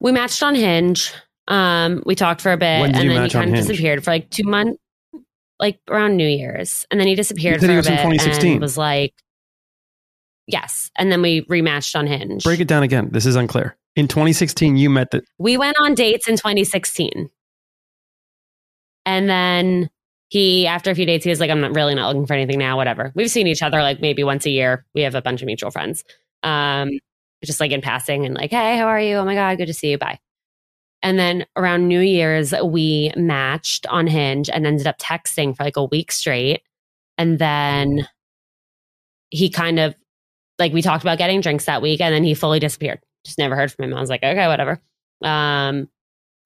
We matched on Hinge. Um, we talked for a bit, and then he kind of disappeared for like two months, like around New Year's, and then he disappeared for he a was in bit 2016. and was like, "Yes," and then we rematched on Hinge. Break it down again. This is unclear. In 2016, you met the. We went on dates in 2016. And then he, after a few dates, he was like, I'm not really not looking for anything now, whatever. We've seen each other like maybe once a year. We have a bunch of mutual friends. Um, just like in passing and like, hey, how are you? Oh my God, good to see you. Bye. And then around New Year's, we matched on Hinge and ended up texting for like a week straight. And then he kind of like we talked about getting drinks that week and then he fully disappeared. Just never heard from him. I was like, okay, whatever. Um,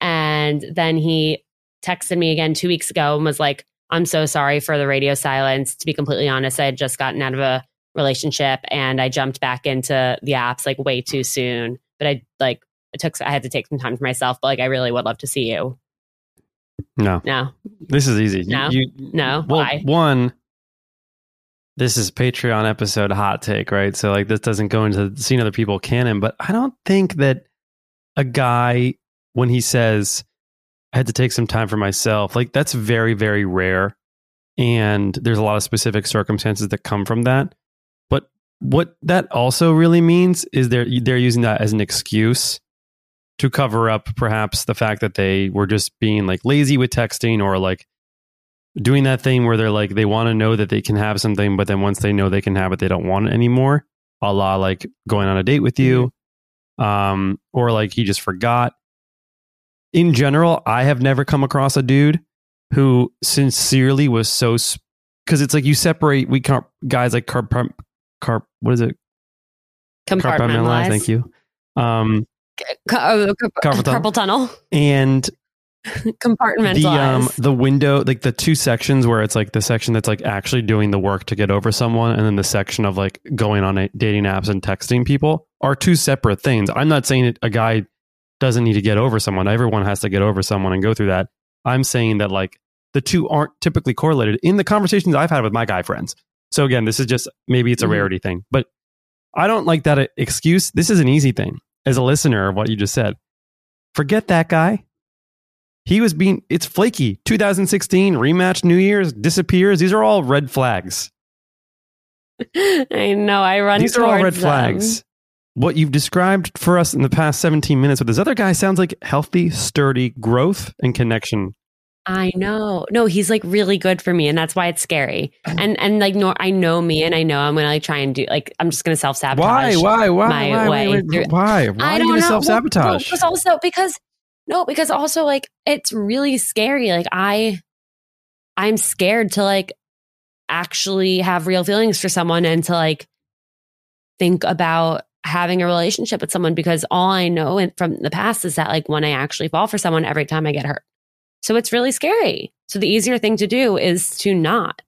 and then he texted me again two weeks ago and was like, I'm so sorry for the radio silence. To be completely honest, I had just gotten out of a relationship and I jumped back into the apps like way too soon. But I like it took I had to take some time for myself, but like I really would love to see you. No, No, this is easy. You- No. You, no. well, why? one, this is Patreon episode hot take, right? So like this doesn't go into seeing other people canon, but I don't think that a guy when he says I had to take some time for myself, like that's very very rare, and there's a lot of specific circumstances that come from that. What that also really means is they're they're using that as an excuse to cover up perhaps the fact that they were just being like lazy with texting or like doing that thing where they're like they want to know that they can have something, but then once they know they can have it, they don't want it anymore. A la like going on a date with you, um, or like he just forgot. In general, I have never come across a dude who sincerely was so because it's like you separate we guys like carp what is it Compartmentalize. thank you um uh, Carpal tunnel. carpal tunnel. and Compartmentalize. the um the window like the two sections where it's like the section that's like actually doing the work to get over someone and then the section of like going on a, dating apps and texting people are two separate things i'm not saying that a guy doesn't need to get over someone everyone has to get over someone and go through that i'm saying that like the two aren't typically correlated in the conversations i've had with my guy friends so again this is just maybe it's a Mhm. rarity thing but i don't like that excuse this is an easy thing as a listener of what you just said forget that guy he was being, it's flaky. 2016, rematch New Year's, disappears. These are all red flags. I know. I run. These are all red them. flags. What you've described for us in the past 17 minutes with this other guy sounds like healthy, sturdy growth and connection. I know. No, he's like really good for me, and that's why it's scary. Uh-huh. And and like, no, I know me, and I know I'm gonna like try and do like I'm just gonna self sabotage. Why? Why? Why? my why? way Wait, wait, why? Why I are you don't know. self Well, sabotage? because also because no, because also like it's really scary. Like I, I'm scared to like actually have real feelings for someone and to like think about having a relationship with someone because all I know from the past is that like when I actually fall for someone, every time I get hurt. So it's really scary. So the easier thing to do is to not